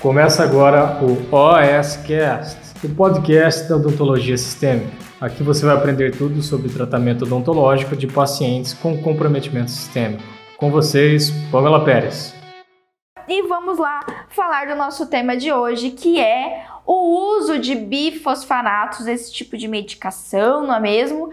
Começa agora o OSCast, o podcast da odontologia sistêmica. Aqui você vai aprender tudo sobre tratamento odontológico de pacientes com comprometimento sistêmico. Com vocês, Pamela Pérez. E vamos lá falar do nosso tema de hoje, que é o uso de bifosfanatos, esse tipo de medicação, não é mesmo? Uh,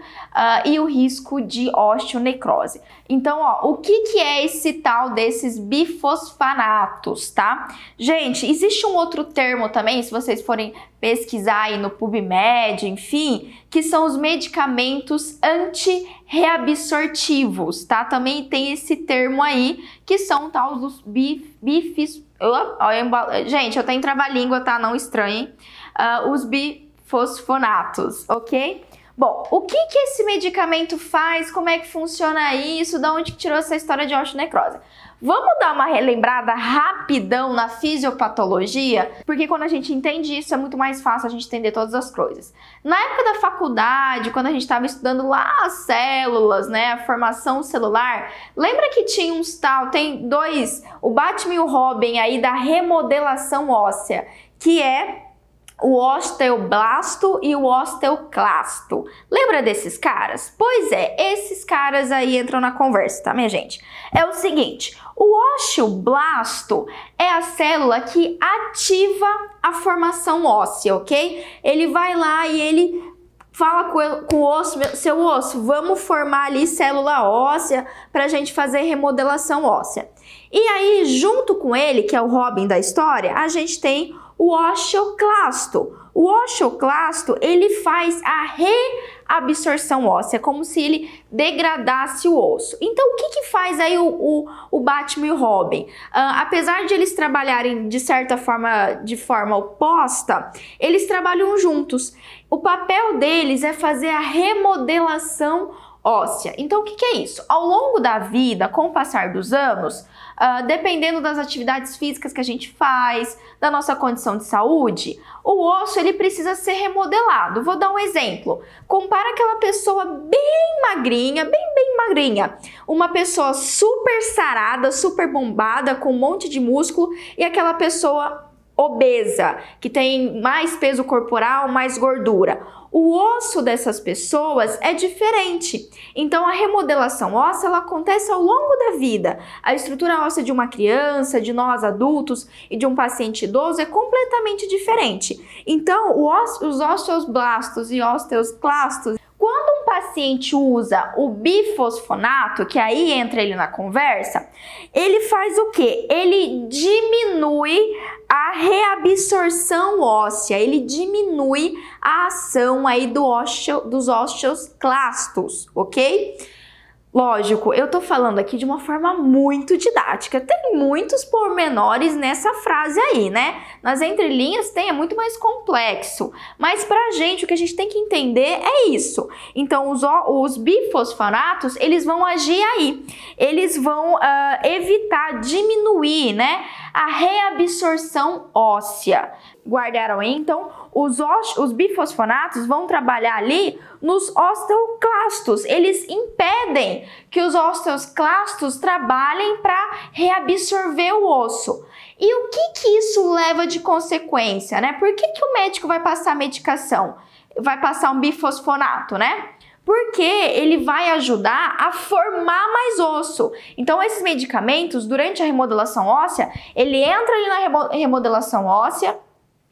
e o risco de osteonecrose. Então, ó, o que, que é esse tal desses bifosfanatos, tá? Gente, existe um outro termo também, se vocês forem pesquisar aí no PubMed, enfim, que são os medicamentos antirreabsortivos, tá? Também tem esse termo aí, que são tal dos bif, bifis, Gente, eu tenho trava-língua, tá? Não estranhem. Uh, os bifosfonatos, ok? Bom, o que, que esse medicamento faz? Como é que funciona isso? Da onde que tirou essa história de osteonecrose? Vamos dar uma relembrada rapidão na fisiopatologia, porque quando a gente entende isso é muito mais fácil a gente entender todas as coisas. Na época da faculdade, quando a gente estava estudando lá as células, né, a formação celular, lembra que tinha uns tal, tem dois, o Batman e o Robin aí da remodelação óssea, que é o osteoblasto e o osteoclasto. Lembra desses caras? Pois é, esses caras aí entram na conversa, tá, minha gente? É o seguinte, o osteoblasto é a célula que ativa a formação óssea, ok? Ele vai lá e ele fala com, o osso, seu osso, vamos formar ali célula óssea para a gente fazer remodelação óssea. E aí, junto com ele, que é o Robin da história, a gente tem o osteoclasto. O osteoclasto, ele faz a reabsorção óssea, como se ele degradasse o osso. Então, o que, que faz aí o, o, o Batman e o Robin? Uh, apesar de eles trabalharem de certa forma, de forma oposta, eles trabalham juntos. O papel deles é fazer a remodelação óssea. Então, o que, que é isso? Ao longo da vida, com o passar dos anos, uh, dependendo das atividades físicas que a gente faz, da nossa condição de saúde, o osso ele precisa ser remodelado. Vou dar um exemplo. Compara aquela pessoa bem magrinha, bem bem magrinha, uma pessoa super sarada, super bombada, com um monte de músculo e aquela pessoa obesa, que tem mais peso corporal, mais gordura. O osso dessas pessoas é diferente. Então a remodelação óssea ela acontece ao longo da vida. A estrutura óssea de uma criança, de nós adultos e de um paciente idoso é completamente diferente. Então os osteoblastos e osteoclastos quando um paciente usa o bifosfonato, que aí entra ele na conversa, ele faz o que? Ele diminui a reabsorção óssea, ele diminui a ação aí do ósseo, dos osteoclastos, ok? Lógico, eu tô falando aqui de uma forma muito didática. Tem muitos pormenores nessa frase aí, né? Nas entrelinhas tem, é muito mais complexo. Mas pra gente, o que a gente tem que entender é isso. Então, os, os bifosfonatos, eles vão agir aí. Eles vão uh, evitar, diminuir, né? A reabsorção óssea. Guardaram aí? Então, os, os bifosfonatos vão trabalhar ali nos osteoclastos. Eles impedem que os osteoclastos trabalhem para reabsorver o osso. E o que, que isso leva de consequência, né? Por que, que o médico vai passar medicação? Vai passar um bifosfonato, né? Porque ele vai ajudar a formar mais osso. Então, esses medicamentos, durante a remodelação óssea, ele entra ali na remodelação óssea,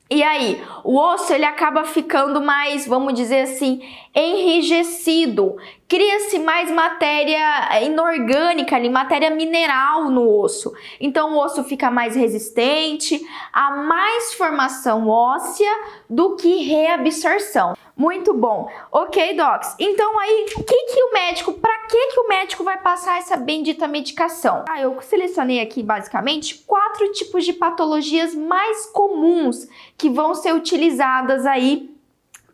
e aí, o osso ele acaba ficando mais, vamos dizer assim, enrijecido. Cria-se mais matéria inorgânica ali, matéria mineral no osso. Então o osso fica mais resistente, há mais formação óssea do que reabsorção. Muito bom. Ok, docs. Então aí, o que que o médico, para que que o médico vai passar essa bendita medicação? Ah, eu selecionei aqui basicamente quatro tipos de patologias mais comuns que vão ser utilizadas aí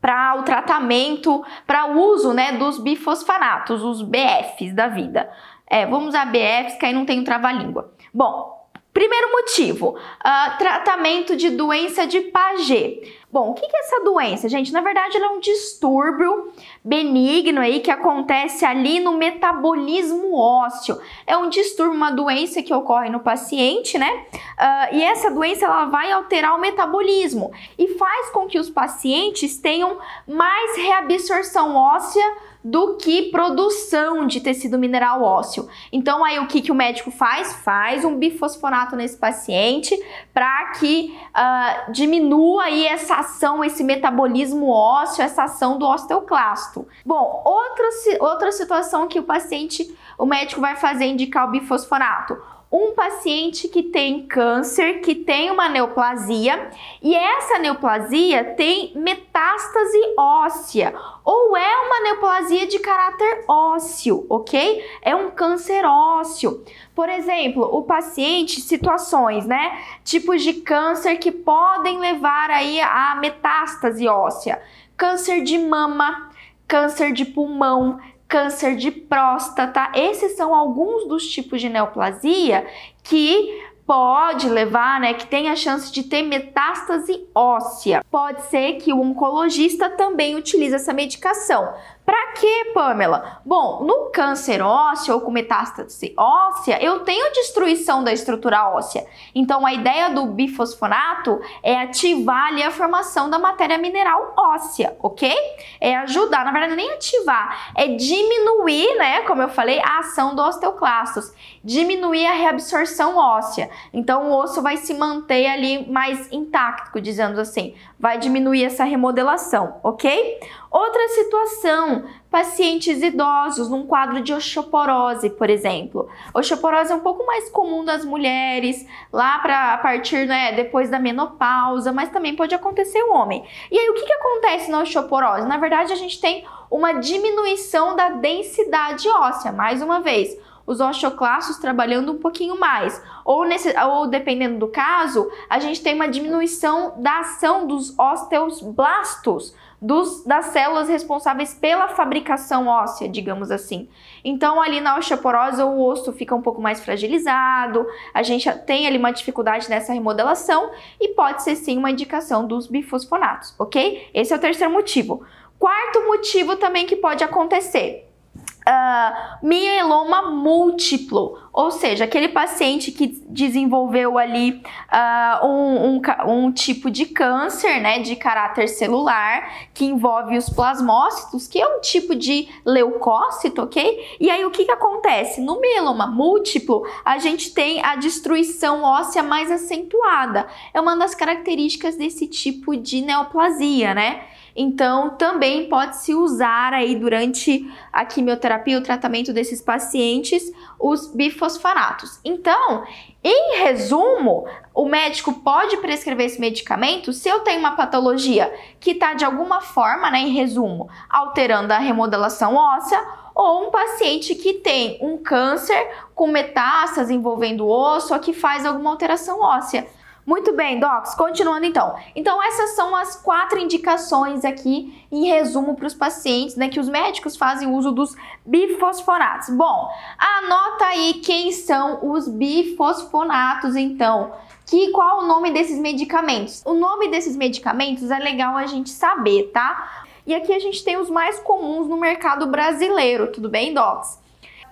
para o tratamento, para o uso, né, dos bifosfanatos, os BFs da vida. É, vamos usar BFs que aí não tem trava-língua. Bom, Primeiro motivo, uh, tratamento de doença de Paget. Bom, o que é essa doença, gente? Na verdade, ela é um distúrbio benigno aí que acontece ali no metabolismo ósseo. É um distúrbio, uma doença que ocorre no paciente, né? Uh, e essa doença ela vai alterar o metabolismo e faz com que os pacientes tenham mais reabsorção óssea do que produção de tecido mineral ósseo. Então, aí o que, que o médico faz? Faz um bifosfonato nesse paciente para que uh, diminua aí essa ação, esse metabolismo ósseo, essa ação do osteoclasto. Bom, outra, outra situação que o paciente, o médico vai fazer indicar o bifosfonato um paciente que tem câncer, que tem uma neoplasia, e essa neoplasia tem metástase óssea, ou é uma neoplasia de caráter ósseo, ok? É um câncer ósseo. Por exemplo, o paciente, situações, né? Tipos de câncer que podem levar aí a metástase óssea. Câncer de mama, câncer de pulmão, câncer de próstata. Esses são alguns dos tipos de neoplasia que pode levar, né, que tem a chance de ter metástase óssea. Pode ser que o oncologista também utilize essa medicação. Para quê, Pamela? Bom, no câncer ósseo ou com metástase óssea, eu tenho destruição da estrutura óssea. Então, a ideia do bifosfonato é ativar ali a formação da matéria mineral óssea, ok? É ajudar, na verdade, nem ativar, é diminuir, né, como eu falei, a ação do osteoclastos, diminuir a reabsorção óssea. Então, o osso vai se manter ali mais intacto, dizendo assim, vai diminuir essa remodelação, ok? Outra situação, pacientes idosos num quadro de osteoporose, por exemplo. Osteoporose é um pouco mais comum das mulheres, lá para a partir, né, depois da menopausa, mas também pode acontecer o homem. E aí o que, que acontece na osteoporose? Na verdade, a gente tem uma diminuição da densidade óssea, mais uma vez os osteoclastos trabalhando um pouquinho mais. Ou, nesse, ou dependendo do caso, a gente tem uma diminuição da ação dos osteoblastos, dos, das células responsáveis pela fabricação óssea, digamos assim. Então, ali na osteoporose, o osso fica um pouco mais fragilizado, a gente tem ali uma dificuldade nessa remodelação e pode ser sim uma indicação dos bifosfonatos, ok? Esse é o terceiro motivo. Quarto motivo também que pode acontecer uh, mieloma múltiplo, ou seja, aquele paciente que desenvolveu ali uh, um, um, um, tipo de câncer, né, de caráter celular, que envolve os plasmócitos, que é um tipo de leucócito, ok? E aí o que, que acontece? No mieloma múltiplo, a gente tem a destruição óssea mais acentuada. É uma das características desse tipo de neoplasia, né? Então, também pode se usar aí durante a quimioterapia, o tratamento desses pacientes, os bifosfonatos. Então, em resumo, o médico pode prescrever esse medicamento se eu tenho uma patologia que está de alguma forma, né, em resumo, alterando a remodelação óssea, ou um paciente que tem um câncer com metástase envolvendo o osso ou que faz alguma alteração óssea. Muito bem, docs, continuando então. Então, essas são as quatro indicações aqui, em resumo, para os pacientes, né, que os médicos fazem uso dos bifosfonatos. Bom, anota aí quem são os bifosfonatos, então. Que, qual o nome desses medicamentos? O nome desses medicamentos é legal a gente saber, tá? E aqui a gente tem os mais comuns no mercado brasileiro, tudo bem, docs?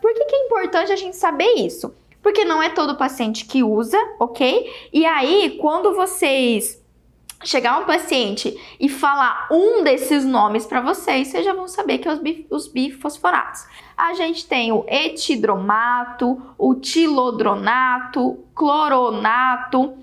Por que, que é importante a gente saber isso? Porque não é todo paciente que usa, ok? E aí, quando vocês chegar um paciente e falar um desses nomes para vocês, vocês já vão saber que é os, bif os. A gente tem o etidromato, o tilodronato, cloronato,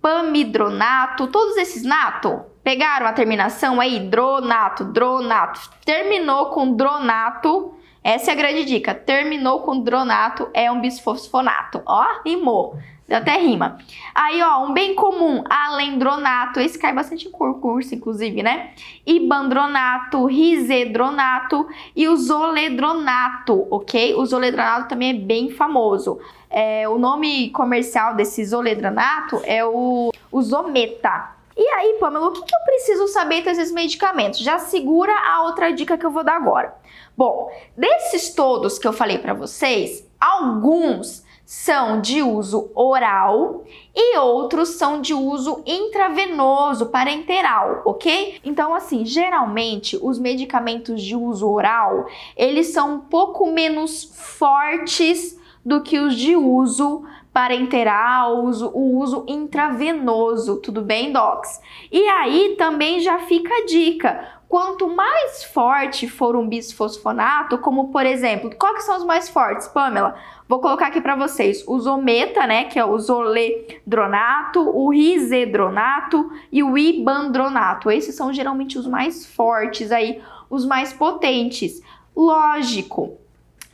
pamidronato, todos esses nato. Pegaram a terminação aí? Dronato, dronato. Terminou com dronato, essa é a grande dica. Terminou com dronato, é um bisfosfonato. Ó, rimou. Deu até rima. Aí, ó, um bem comum, alendronato, esse cai bastante em curso, inclusive, né? Ibandronato, risedronato e o zoledronato, ok? O zoledronato também é bem famoso. É, o nome comercial desse zoledronato é o, o Zometa. E aí, Pamela, o que, que eu preciso saber desses medicamentos? Já segura a outra dica que eu vou dar agora. Bom, desses todos que eu falei para vocês, alguns são de uso oral e outros são de uso intravenoso, parenteral, ok? Então, assim, geralmente os medicamentos de uso oral eles são um pouco menos fortes do que os de uso parenteral, uso, o uso intravenoso, tudo bem, docs? E aí também já fica a dica. Quanto mais forte for um bisfosfonato, como por exemplo, quais são os mais fortes, Pamela? Vou colocar aqui para vocês o zometa, né, que é o zoledronato, o risedronato e o ibandronato. Esses são geralmente os mais fortes aí, os mais potentes. Lógico,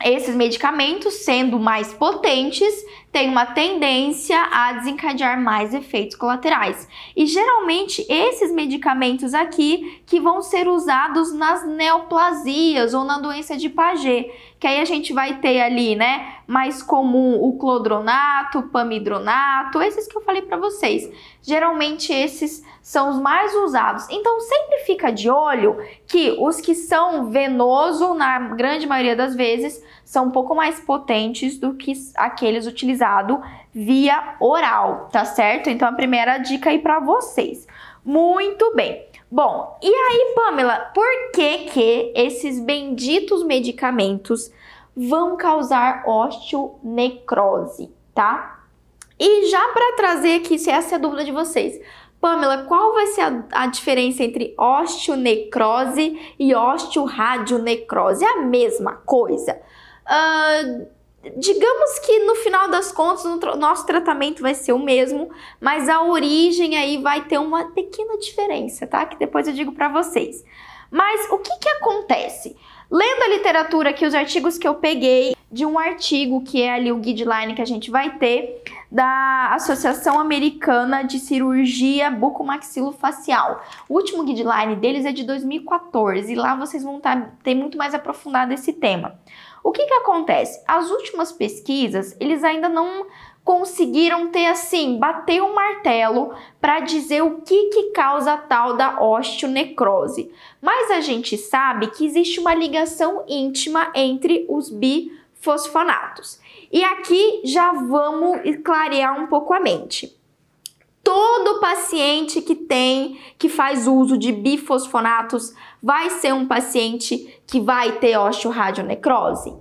esses medicamentos, sendo mais potentes, têm uma tendência a desencadear mais efeitos colaterais. E geralmente esses medicamentos aqui que vão ser usados nas neoplasias ou na doença de Paget, que aí a gente vai ter ali, né, mais comum o clodronato, pamidronato, esses que eu falei para vocês. Geralmente esses são os mais usados. Então sempre fica de olho que os que são venoso, na grande maioria das vezes, são um pouco mais potentes do que aqueles utilizados via oral, tá certo? Então a primeira dica aí para vocês. Muito bem. Bom, e aí, Pamela, por que que esses benditos medicamentos vão causar osteonecrose, tá? E já para trazer aqui, se essa é a dúvida de vocês, Pamela, qual vai ser a, a diferença entre osteonecrose e osteoradionecrose? É a mesma coisa. Uh, digamos que no final das contas o nosso tratamento vai ser o mesmo, mas a origem aí vai ter uma pequena diferença, tá? Que depois eu digo para vocês. Mas o que que acontece? Lendo a literatura aqui, os artigos que eu peguei de um artigo que é ali o guideline que a gente vai ter da Associação Americana de Cirurgia Bucomaxilofacial. O último guideline deles é de 2014 e lá vocês vão tá, ter muito mais aprofundado esse tema. O que que acontece? As últimas pesquisas, eles ainda não conseguiram ter assim, bater um martelo para dizer o que que causa a tal da osteonecrose. Mas a gente sabe que existe uma ligação íntima entre os bifosfonatos. E aqui já vamos clarear um pouco a mente. Todo paciente que tem, que faz uso de bifosfonatos, vai ser um paciente que vai ter osteoradionecrose?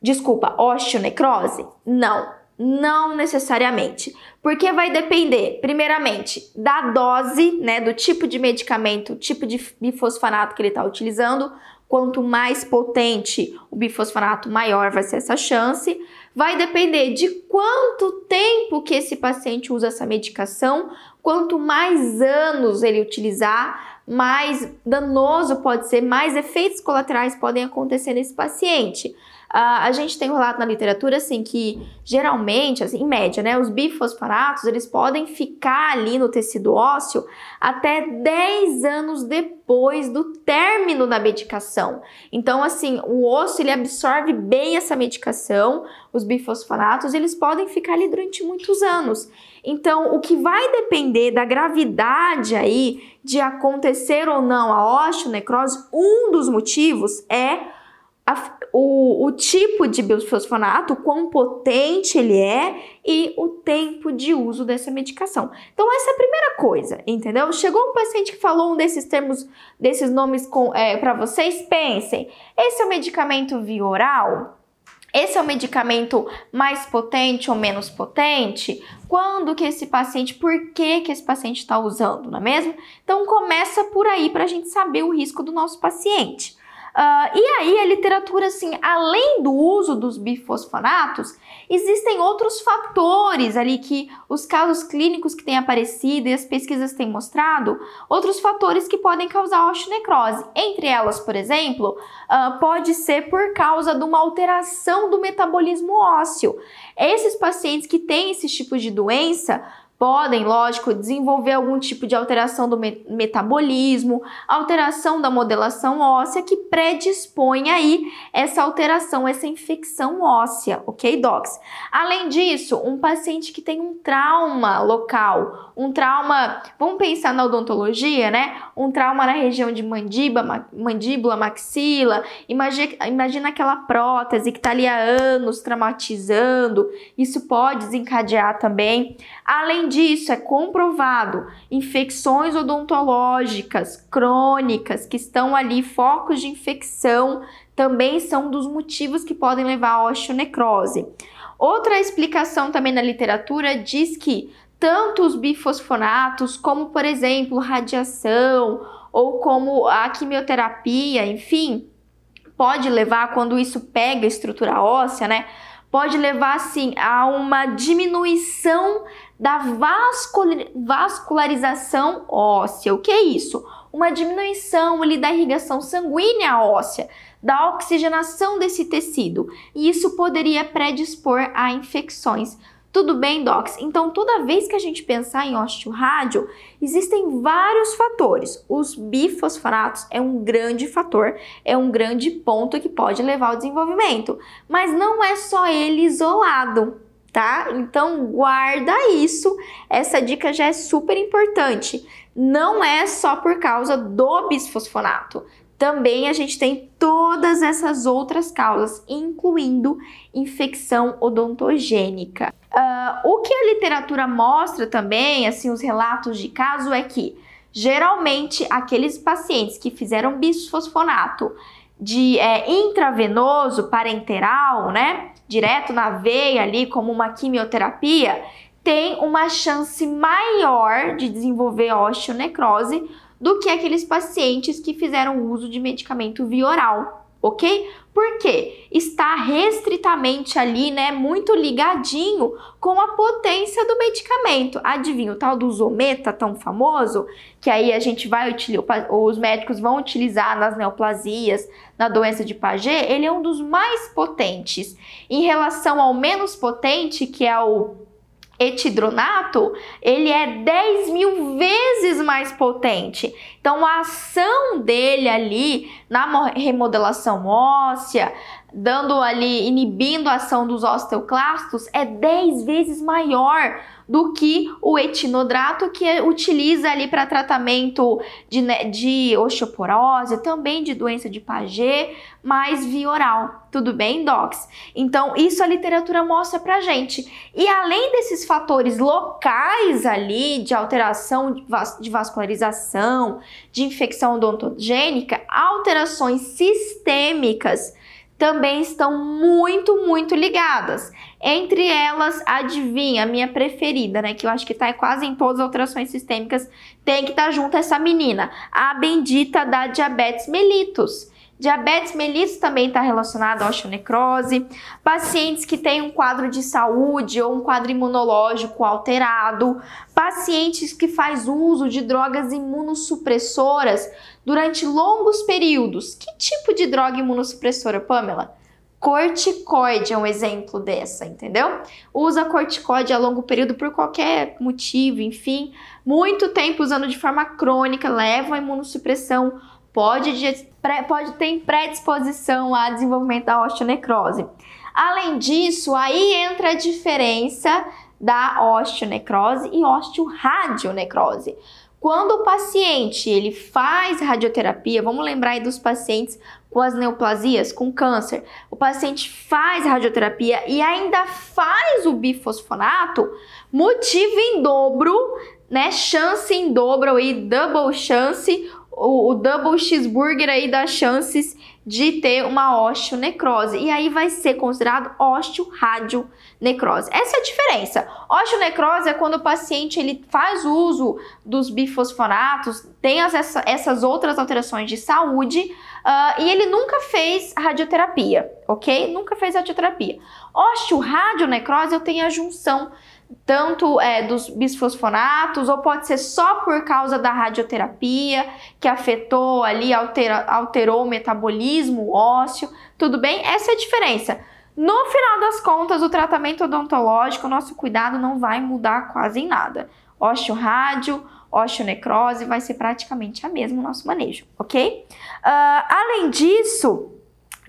Desculpa, osteonecrose? Não não necessariamente, porque vai depender, primeiramente, da dose, né, do tipo de medicamento, tipo de bifosfonato que ele está utilizando. Quanto mais potente o bifosfonato, maior vai ser essa chance. Vai depender de quanto tempo que esse paciente usa essa medicação. Quanto mais anos ele utilizar, mais danoso pode ser, mais efeitos colaterais podem acontecer nesse paciente. Uh, a gente tem um relato na literatura, assim, que geralmente, assim, em média, né, os bifosfonatos, eles podem ficar ali no tecido ósseo até 10 anos depois do término da medicação. Então, assim, o osso, ele absorve bem essa medicação, os bifosfonatos, eles podem ficar ali durante muitos anos. Então, o que vai depender da gravidade aí de acontecer ou não a osteonecrose, um dos motivos é a, o, o tipo de bisfosfonato, quão potente ele é e o tempo de uso dessa medicação. Então, essa é a primeira coisa, entendeu? Chegou um paciente que falou um desses termos, desses nomes é, para vocês, pensem: esse é o medicamento via oral? Esse é o medicamento mais potente ou menos potente? Quando que esse paciente, por que que esse paciente está usando, não é mesmo? Então começa por aí para a gente saber o risco do nosso paciente. Uh, e aí a literatura, assim, além do uso dos bifosfonatos, existem outros fatores ali que os casos clínicos que têm aparecido e as pesquisas têm mostrado, outros fatores que podem causar osteonecrose. Entre elas, por exemplo, uh, pode ser por causa de uma alteração do metabolismo ósseo. Esses pacientes que têm esses tipos de doença podem, lógico, desenvolver algum tipo de alteração do me metabolismo, alteração da modelação óssea que predispõe aí essa alteração, essa infecção óssea, ok, docs? Além disso, um paciente que tem um trauma local, um trauma, vamos pensar na odontologia, né? Um trauma na região de mandíbula, mandíbula maxila, imagina, imagina aquela prótese que tá ali há anos traumatizando, isso pode desencadear também. Além disso, é comprovado infecções odontológicas crônicas que estão ali, focos de infecção, também são dos motivos que podem levar à osteonecrose. Outra explicação também na literatura diz que tanto os bifosfonatos, como por exemplo radiação ou como a quimioterapia, enfim, pode levar quando isso pega a estrutura óssea, né? Pode levar assim a uma diminuição da vascularização óssea. O que é isso? Uma diminuição ali da irrigação sanguínea óssea, da oxigenação desse tecido. E isso poderia predispor a infecções tudo bem, docs? Então, toda vez que a gente pensar em osteorádio, existem vários fatores. Os bifosfonatos é um grande fator, é um grande ponto que pode levar ao desenvolvimento. Mas não é só ele isolado, tá? Então, guarda isso. Essa dica já é super importante. Não é só por causa do bisfosfonato também a gente tem todas essas outras causas, incluindo infecção odontogênica. Uh, o que a literatura mostra também, assim, os relatos de caso, é que geralmente aqueles pacientes que fizeram bisfosfonato de é, intravenoso, parenteral, né, direto na veia ali, como uma quimioterapia, tem uma chance maior de desenvolver osteonecrose do que aqueles pacientes que fizeram uso de medicamento via oral, ok? Porque está restritamente ali, né, muito ligadinho com a potência do medicamento. Adivinha, o tal do Zometa tão famoso, que aí a gente vai utilizar, os médicos vão utilizar nas neoplasias, na doença de Paget, ele é um dos mais potentes. Em relação ao menos potente, que é o etidronato, ele é 10 mil vezes mais potente. Então, a ação dele ali na remodelação óssea, dando ali, inibindo a ação dos osteoclastos, é 10 vezes maior do que o etinodrato que utiliza ali para tratamento de, né, de osteoporose, também de doença de Paget, mas via oral. Tudo bem, docs? Então, isso a literatura mostra pra gente. E além desses fatores locais ali de alteração de vascularização, de infecção odontogênica, alterações sistêmicas também estão muito, muito ligadas. Entre elas, adivinha, a minha preferida, né? Que eu acho que tá quase em todas as alterações sistêmicas, tem que estar tá junto essa menina, a bendita da diabetes mellitus. Diabetes mellitus também está relacionado à osteonecrose. Pacientes que têm um quadro de saúde ou um quadro imunológico alterado. Pacientes que faz uso de drogas imunossupressoras durante longos períodos. Que tipo de droga imunossupressora, Pamela? Corticoide é um exemplo dessa, entendeu? Usa corticoide a longo período por qualquer motivo, enfim. Muito tempo usando de forma crônica, leva a imunossupressão, pode, pode ter predisposição a desenvolvimento da osteonecrose. Além disso, aí entra a diferença da osteonecrose e osteoradionecrose. Quando o paciente ele faz radioterapia, vamos lembrar aí dos pacientes com as neoplasias, com câncer, o paciente faz radioterapia e ainda faz o bifosfonato, motivo em dobro, né? Chance em dobro aí, double chance, o, o double cheeseburger aí das chances de ter uma osteonecrose. E aí vai ser considerado osteoradionecrose. Essa é a diferença. Osteonecrose é quando o paciente ele faz uso dos bifosfonatos, tem as, essa, essas outras alterações de saúde uh, e ele nunca fez radioterapia, ok? Nunca fez radioterapia. Osteoradionecrose eu tenho a junção tanto é, dos bisfosfonatos, ou pode ser só por causa da radioterapia, que afetou ali, altera, alterou o metabolismo ósseo, tudo bem? Essa é a diferença. No final das contas, o tratamento odontológico, o nosso cuidado não vai mudar quase em nada. Osteorádio, osteonecrose vai ser praticamente a mesma o nosso manejo, ok? Uh, além disso,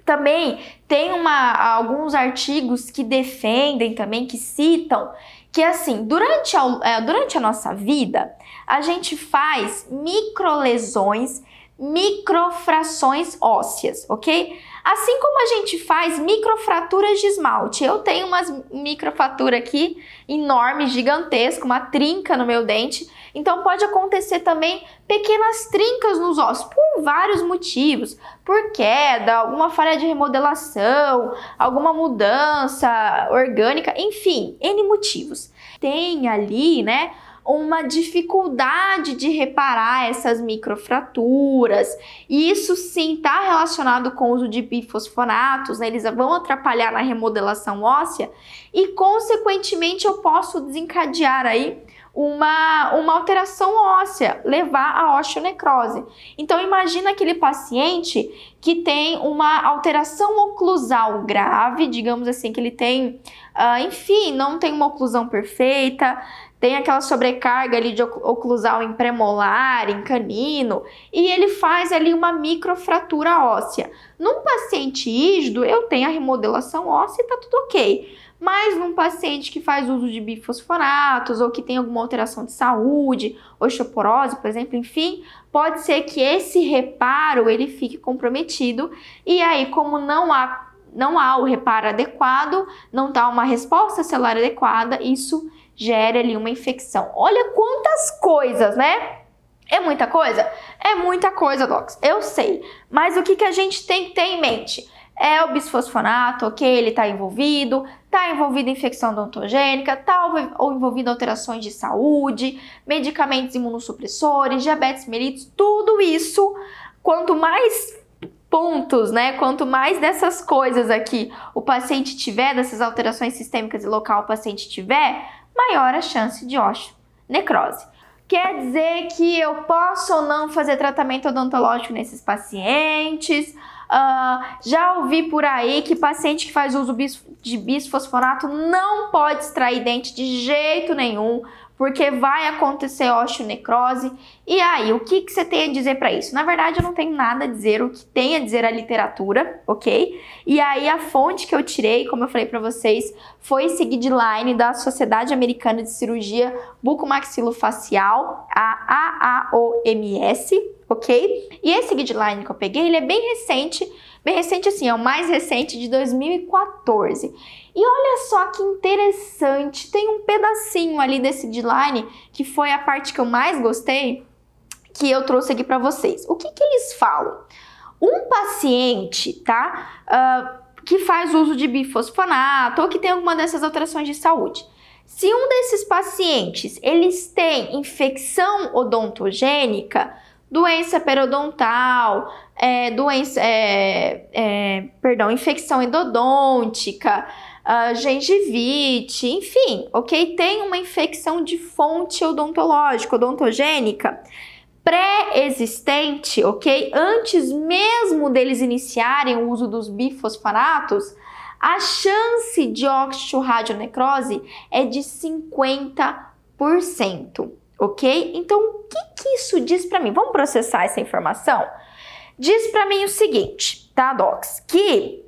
também tem uma, alguns artigos que defendem também, que citam que assim, durante a, é, durante a nossa vida, a gente faz microlesões, microfrações ósseas, ok? Assim como a gente faz microfraturas de esmalte. Eu tenho umas microfraturas aqui enorme, gigantesca, uma trinca no meu dente. Então pode acontecer também pequenas trincas nos ossos por vários motivos, por queda, alguma falha de remodelação, alguma mudança orgânica, enfim, N motivos. Tem ali, né, uma dificuldade de reparar essas microfraturas. E isso sim está relacionado com o uso de bifosfonatos, né? eles vão atrapalhar na remodelação óssea e, consequentemente, eu posso desencadear aí uma, uma alteração óssea, levar a osteonecrose. Então, imagina aquele paciente que tem uma alteração oclusal grave, digamos assim, que ele tem, uh, enfim, não tem uma oclusão perfeita, tem aquela sobrecarga ali de oclusal em premolar, em canino, e ele faz ali uma microfratura óssea. Num paciente ígido, eu tenho a remodelação óssea e tá tudo ok. Mas num paciente que faz uso de bifosfonatos ou que tem alguma alteração de saúde, osteoporose, por exemplo, enfim, pode ser que esse reparo ele fique comprometido e aí como não há não há o reparo adequado, não dá uma resposta celular adequada, isso gera ali uma infecção. Olha quantas coisas, né? É muita coisa? É muita coisa, Docs. Eu sei. Mas o que, que a gente tem que ter em mente? É o bisfosfonato, ok? Ele está envolvido, está envolvido infecção odontogênica, está envolvido alterações de saúde, medicamentos imunossupressores, diabetes mellitus, tudo isso. Quanto mais pontos, né? Quanto mais dessas coisas aqui o paciente tiver, dessas alterações sistêmicas e local o paciente tiver, maior a chance de osteonecrose. Quer dizer que eu posso ou não fazer tratamento odontológico nesses pacientes? Uh, já ouvi por aí que paciente que faz uso de bisfosfonato não pode extrair dente de jeito nenhum, porque vai acontecer osteonecrose. E aí, o que, que você tem a dizer para isso? Na verdade, eu não tenho nada a dizer, o que tem a dizer a literatura, ok? E aí, a fonte que eu tirei, como eu falei para vocês, foi esse guideline da Sociedade Americana de Cirurgia Bucomaxilofacial, a AAOMS, ok? E esse guideline que eu peguei, ele é bem recente, bem recente assim, é o mais recente de 2014. E olha só que interessante, tem um pedacinho ali desse deadline que foi a parte que eu mais gostei, que eu trouxe aqui para vocês. O que, que eles falam? Um paciente, tá? Uh, que faz uso de bifosfonato ou que tem alguma dessas alterações de saúde. Se um desses pacientes eles têm infecção odontogênica, doença periodontal, é, doença, é, é, perdão, infecção endodôntica, uh, gengivite, enfim, ok? Tem uma infecção de fonte odontológica, odontogênica, pré-existente, ok? Antes mesmo deles iniciarem o uso dos bifosfonatos, a chance de osteoradionecrose é de 50%, ok? Então, o que, que isso diz para mim? Vamos processar essa informação? Diz para mim o seguinte, tá, Docs? Que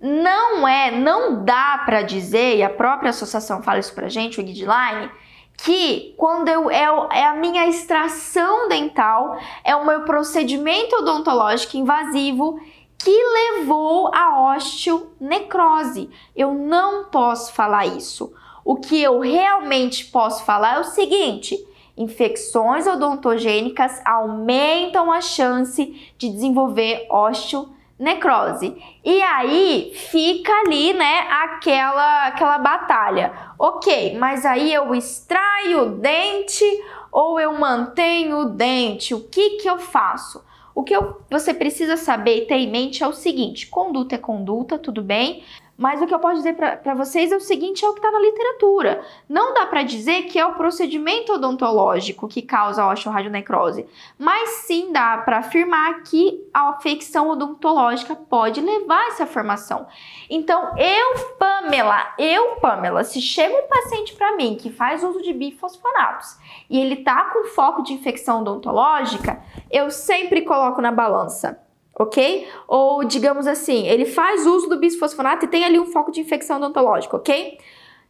não é, não dá para dizer, e a própria associação fala isso pra gente, o guideline, que quando eu é, é, a minha extração dental, é o meu procedimento odontológico invasivo que levou à osteonecrose. Eu não posso falar isso. O que eu realmente posso falar é o seguinte: infecções odontogênicas aumentam a chance de desenvolver osteonecrose necrose. E aí fica ali, né, aquela aquela batalha. OK, mas aí eu extraio o dente ou eu mantenho o dente? O que que eu faço? O que eu, você precisa saber e ter em mente é o seguinte: conduta é conduta, tudo bem, Mas o que eu posso dizer para vocês é o seguinte: é o que está na literatura. Não dá para dizer que é o procedimento odontológico que causa a osteoradionecrose, mas sim dá para afirmar que a afecção odontológica pode levar a essa formação. Então, eu, Pamela, eu, Pamela, se chega um paciente para mim que faz uso de bifosfonatos e ele tá com foco de infecção odontológica, eu sempre coloco na balança ok? Ou, digamos assim, ele faz uso do bisfosfonato e tem ali um foco de infecção odontológica, ok?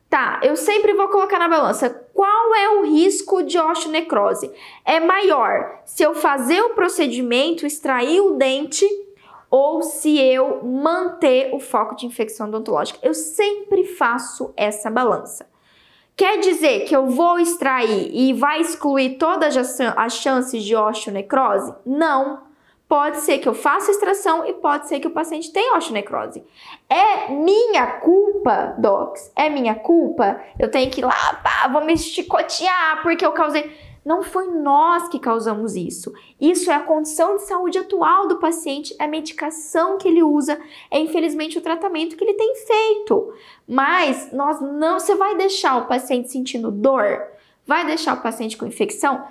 Tá, eu sempre vou colocar na balança qual é o risco de osteonecrose. É maior se eu fazer o procedimento, extrair o dente ou se eu manter o foco de infecção odontológica. Eu sempre faço essa balança. Quer dizer que eu vou extrair e vai excluir todas as chances de osteonecrose? Não, Pode ser que eu faça extração e pode ser que o paciente tenha osteonecrose. É minha culpa, docs? É minha culpa? Eu tenho que ir lá, pá, vou me chicotear porque eu causei. Não foi nós que causamos isso. Isso é a condição de saúde atual do paciente, é a medicação que ele usa, é infelizmente o tratamento que ele tem feito. Mas nós não, você vai deixar o paciente sentindo dor? Vai deixar o paciente com infecção?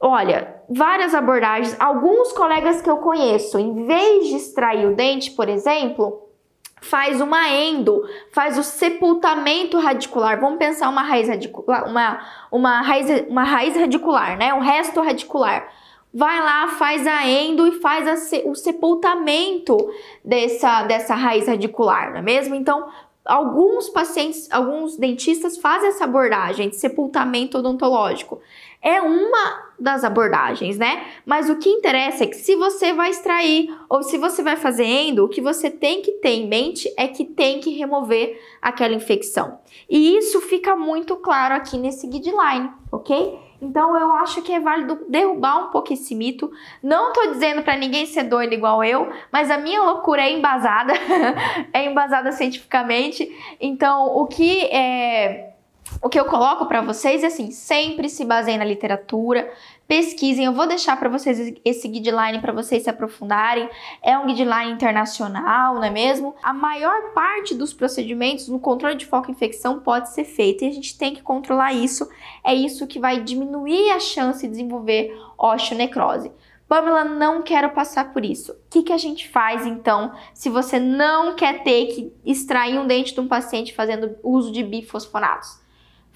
Olha, várias abordagens. Alguns colegas que eu conheço, em vez de extrair o dente, por exemplo, faz uma endo, faz o sepultamento radicular. Vamos pensar uma raiz radicular, uma, uma, raiz, uma raiz radicular, né? Um resto radicular. Vai lá, faz a endo e faz a, o sepultamento dessa, dessa raiz radicular, não é mesmo? Então, alguns pacientes, alguns dentistas fazem essa abordagem de sepultamento odontológico é uma das abordagens, né? Mas o que interessa é que se você vai extrair ou se você vai fazer endo, o que você tem que ter em mente é que tem que remover aquela infecção. E isso fica muito claro aqui nesse guideline, ok? Então eu acho que é válido derrubar um pouco esse mito. Não tô dizendo para ninguém ser doido igual eu, mas a minha loucura é embasada, é embasada cientificamente. Então o que é o que eu coloco para vocês é assim, sempre se baseiem na literatura, pesquisem. Eu vou deixar para vocês esse guideline para vocês se aprofundarem. É um guideline internacional, não é mesmo? A maior parte dos procedimentos no controle de foco infecção pode ser feita e a gente tem que controlar isso. É isso que vai diminuir a chance de desenvolver osteonecrose. Pamela, não quero passar por isso. O que, que a gente faz então se você não quer ter que extrair um dente de um paciente fazendo uso de bifosfonatos?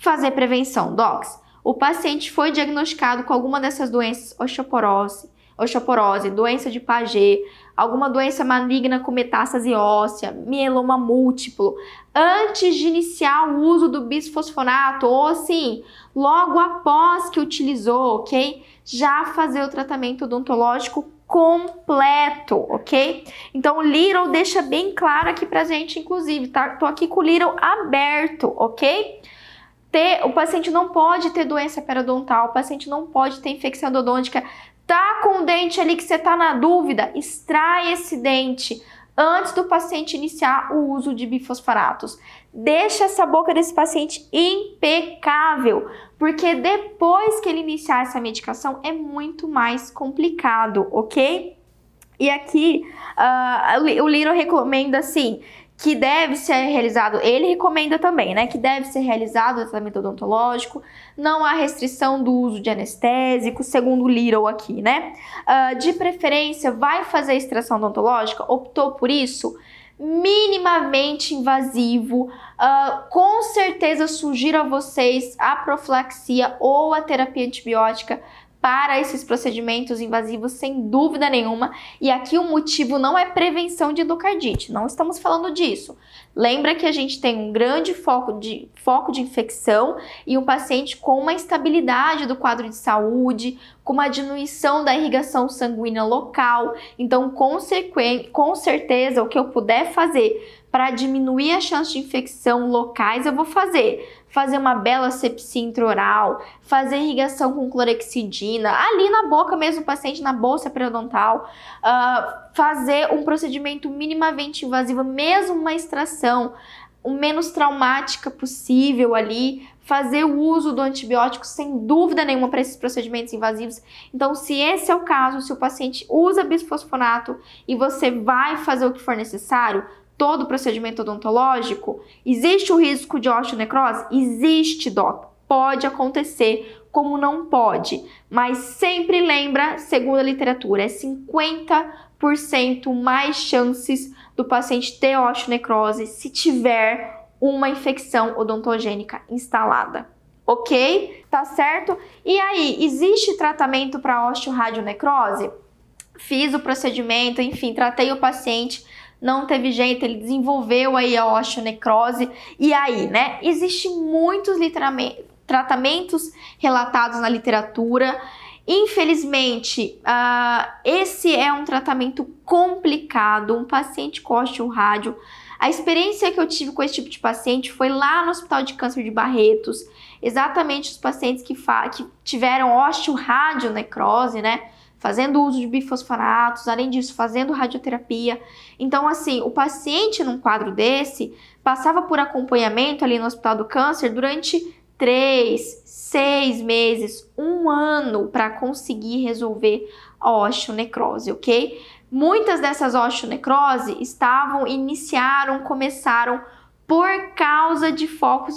Fazer prevenção, docs. O paciente foi diagnosticado com alguma dessas doenças, osteoporose, osteoporose, doença de Paget, alguma doença maligna com metástase óssea, mieloma múltiplo, antes de iniciar o uso do bisfosfonato ou assim, logo após que utilizou, ok? Já fazer o tratamento odontológico completo, ok? Então o Little deixa bem claro aqui pra gente, inclusive, tá? Tô aqui com o Little aberto, ok? Ter, o paciente não pode ter doença periodontal, o paciente não pode ter infecção endodôntica. Tá com o dente ali que você tá na dúvida, extrai esse dente antes do paciente iniciar o uso de bifosfonatos. Deixa essa boca desse paciente impecável, porque depois que ele iniciar essa medicação é muito mais complicado, ok? E aqui uh, o Liro recomenda assim que deve ser realizado, ele recomenda também, né, que deve ser realizado o tratamento odontológico, não há restrição do uso de anestésico, segundo o Little aqui, né? Uh, de preferência, vai fazer a extração odontológica, optou por isso? minimamente invasivo, uh, com certeza sugiro a vocês a profilaxia ou a terapia antibiótica para esses procedimentos invasivos, sem dúvida nenhuma. E aqui o motivo não é prevenção de endocardite, não estamos falando disso. Lembra que a gente tem um grande foco de, foco de infecção e um paciente com uma instabilidade do quadro de saúde, com uma diminuição da irrigação sanguínea local. Então, com, com certeza, o que eu puder fazer para diminuir a chance de infecção locais, eu vou fazer. Fazer uma bela sepsia intraoral, fazer irrigação com clorexidina, ali na boca mesmo, o paciente na bolsa periodontal, uh, fazer um procedimento minimamente invasivo, mesmo uma extração, o menos traumática possível ali, fazer o uso do antibiótico sem dúvida nenhuma para esses procedimentos invasivos. Então, se esse é o caso, se o paciente usa bisfosfonato e você vai fazer o que for necessário, todo procedimento odontológico? Existe o risco de osteonecrose? Existe, doc. Pode acontecer, como não pode. Mas sempre lembra, segundo a literatura, é 50% mais chances do paciente ter osteonecrose se tiver uma infecção odontogênica instalada. Ok? Tá certo? E aí, existe tratamento para osteoradionecrose? Fiz o procedimento, enfim, tratei o paciente, não teve jeito, ele desenvolveu aí a osteonecrose. E aí, né? Existem muitos tratamentos relatados na literatura. Infelizmente, uh, esse é um tratamento complicado. Um paciente com osteorádio a experiência que eu tive com esse tipo de paciente foi lá no Hospital de Câncer de Barretos, exatamente os pacientes que, que tiveram osteoradionecrose, né? Fazendo uso de bifosfonatos, além disso, fazendo radioterapia. Então, assim, o paciente num quadro desse passava por acompanhamento ali no Hospital do Câncer durante três, seis meses, um ano para conseguir resolver a osteonecrose, ok? Muitas dessas osteonecrose estavam, iniciaram, começaram por causa de focos,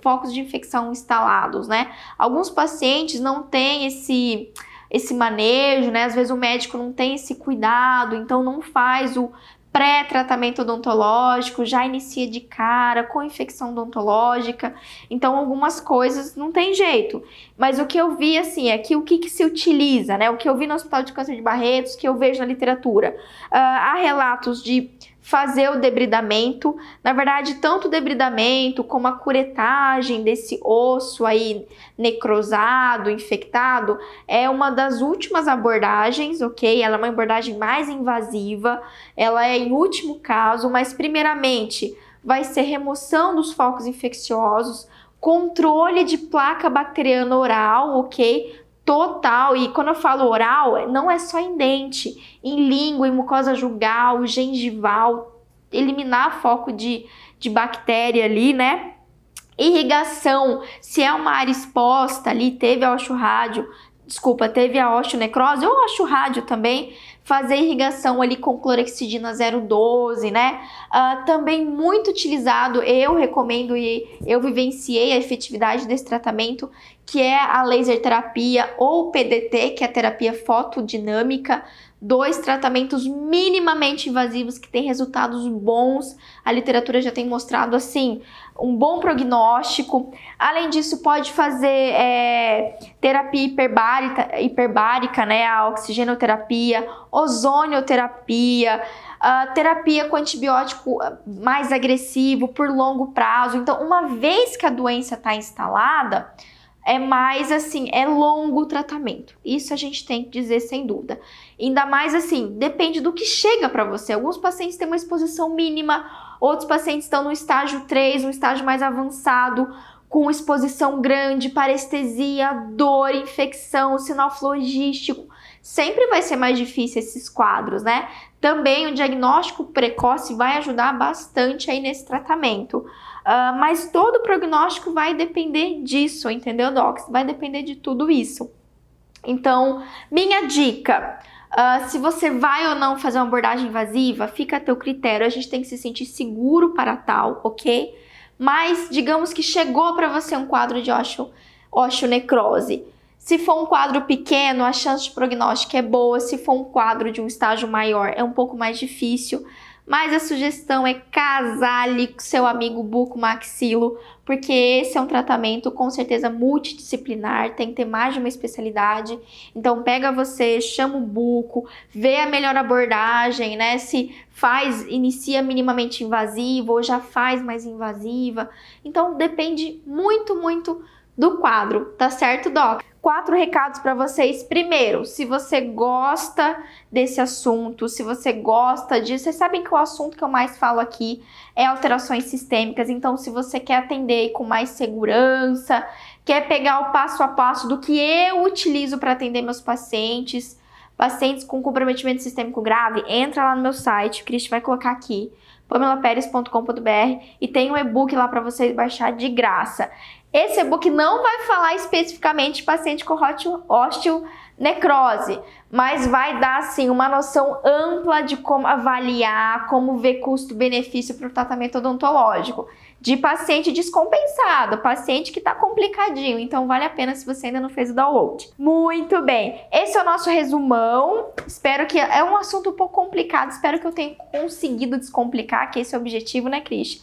focos de infecção instalados, né? Alguns pacientes não têm esse esse manejo, né? Às vezes o médico não tem esse cuidado, então não faz o pré-tratamento odontológico, já inicia de cara com infecção odontológica. Então, algumas coisas não tem jeito. Mas o que eu vi, assim, é que o que, que se utiliza, né? O que eu vi no Hospital de Câncer de Barretos, que eu vejo na literatura. Uh, há relatos de fazer o debridamento. Na verdade, tanto o debridamento como a curetagem desse osso aí necrosado, infectado, é uma das últimas abordagens, ok? Ela é uma abordagem mais invasiva, ela é em último caso, mas primeiramente vai ser remoção dos focos infecciosos, controle de placa bacteriana oral, ok? Total. E quando eu falo oral, não é só em dente, em língua, em mucosa jugal, gengival, eliminar foco de, de bactéria ali, né? Irrigação, se é uma área exposta ali, teve a osteorádio, desculpa, teve a osteonecrose ou osteorádio também, fazer irrigação ali com clorexidina 012, né? Uh, também muito utilizado, eu recomendo e eu vivenciei a efetividade desse tratamento, que é a laser terapia ou PDT, que é a terapia fotodinâmica, dois tratamentos minimamente invasivos que têm resultados bons. A literatura já tem mostrado assim um bom prognóstico. Além disso, pode fazer é, terapia hiperbárica, hiperbárica, né, a oxigenoterapia, ozonioterapia, terapia com antibiótico mais agressivo por longo prazo. Então, uma vez que a doença está instalada, é mais assim, é longo o tratamento. Isso a gente tem que dizer sem dúvida. Ainda mais assim, depende do que chega para você. Alguns pacientes têm uma exposição mínima, outros pacientes estão no estágio 3, um estágio mais avançado, com exposição grande, parestesia, dor, infecção, sinal flogístico. Sempre vai ser mais difícil esses quadros, né? Também o diagnóstico precoce vai ajudar bastante aí nesse tratamento. Uh, mas todo o prognóstico vai depender disso, entendeu, Docs? Vai depender de tudo isso. Então, minha dica. Uh, se você vai ou não fazer uma abordagem invasiva, fica a teu critério. A gente tem que se sentir seguro para tal, ok? Mas digamos que chegou para você um quadro de osteonecrose. Se for um quadro pequeno, a chance de prognóstico é boa. Se for um quadro de um estágio maior, é um pouco mais difícil. Mas a sugestão é casale com seu amigo buco maxilo, porque esse é um tratamento com certeza multidisciplinar, tem que ter mais de uma especialidade. Então pega você, chama o buco, vê a melhor abordagem, né? Se faz, inicia minimamente invasiva ou já faz mais invasiva. Então depende muito, muito do quadro, tá certo, Doc? Quatro recados para vocês. Primeiro, se você gosta desse assunto, se você gosta disso, vocês sabem que o assunto que eu mais falo aqui é alterações sistêmicas. Então, se você quer atender com mais segurança, quer pegar o passo a passo do que eu utilizo para atender meus pacientes, pacientes com comprometimento sistêmico grave, entra lá no meu site, o Cristian vai colocar aqui, pamelaperes.com.br e tem um e-book lá para vocês baixar de graça. Esse e-book não vai falar especificamente de paciente com osteonecrose, mas vai dar assim uma noção ampla de como avaliar, como ver custo-benefício para o tratamento odontológico de paciente descompensado, paciente que está complicadinho. Então vale a pena se você ainda não fez o download. Muito bem, esse é o nosso resumão. Espero que é um assunto um pouco complicado. Espero que eu tenha conseguido descomplicar, que esse é o objetivo, né, Cris?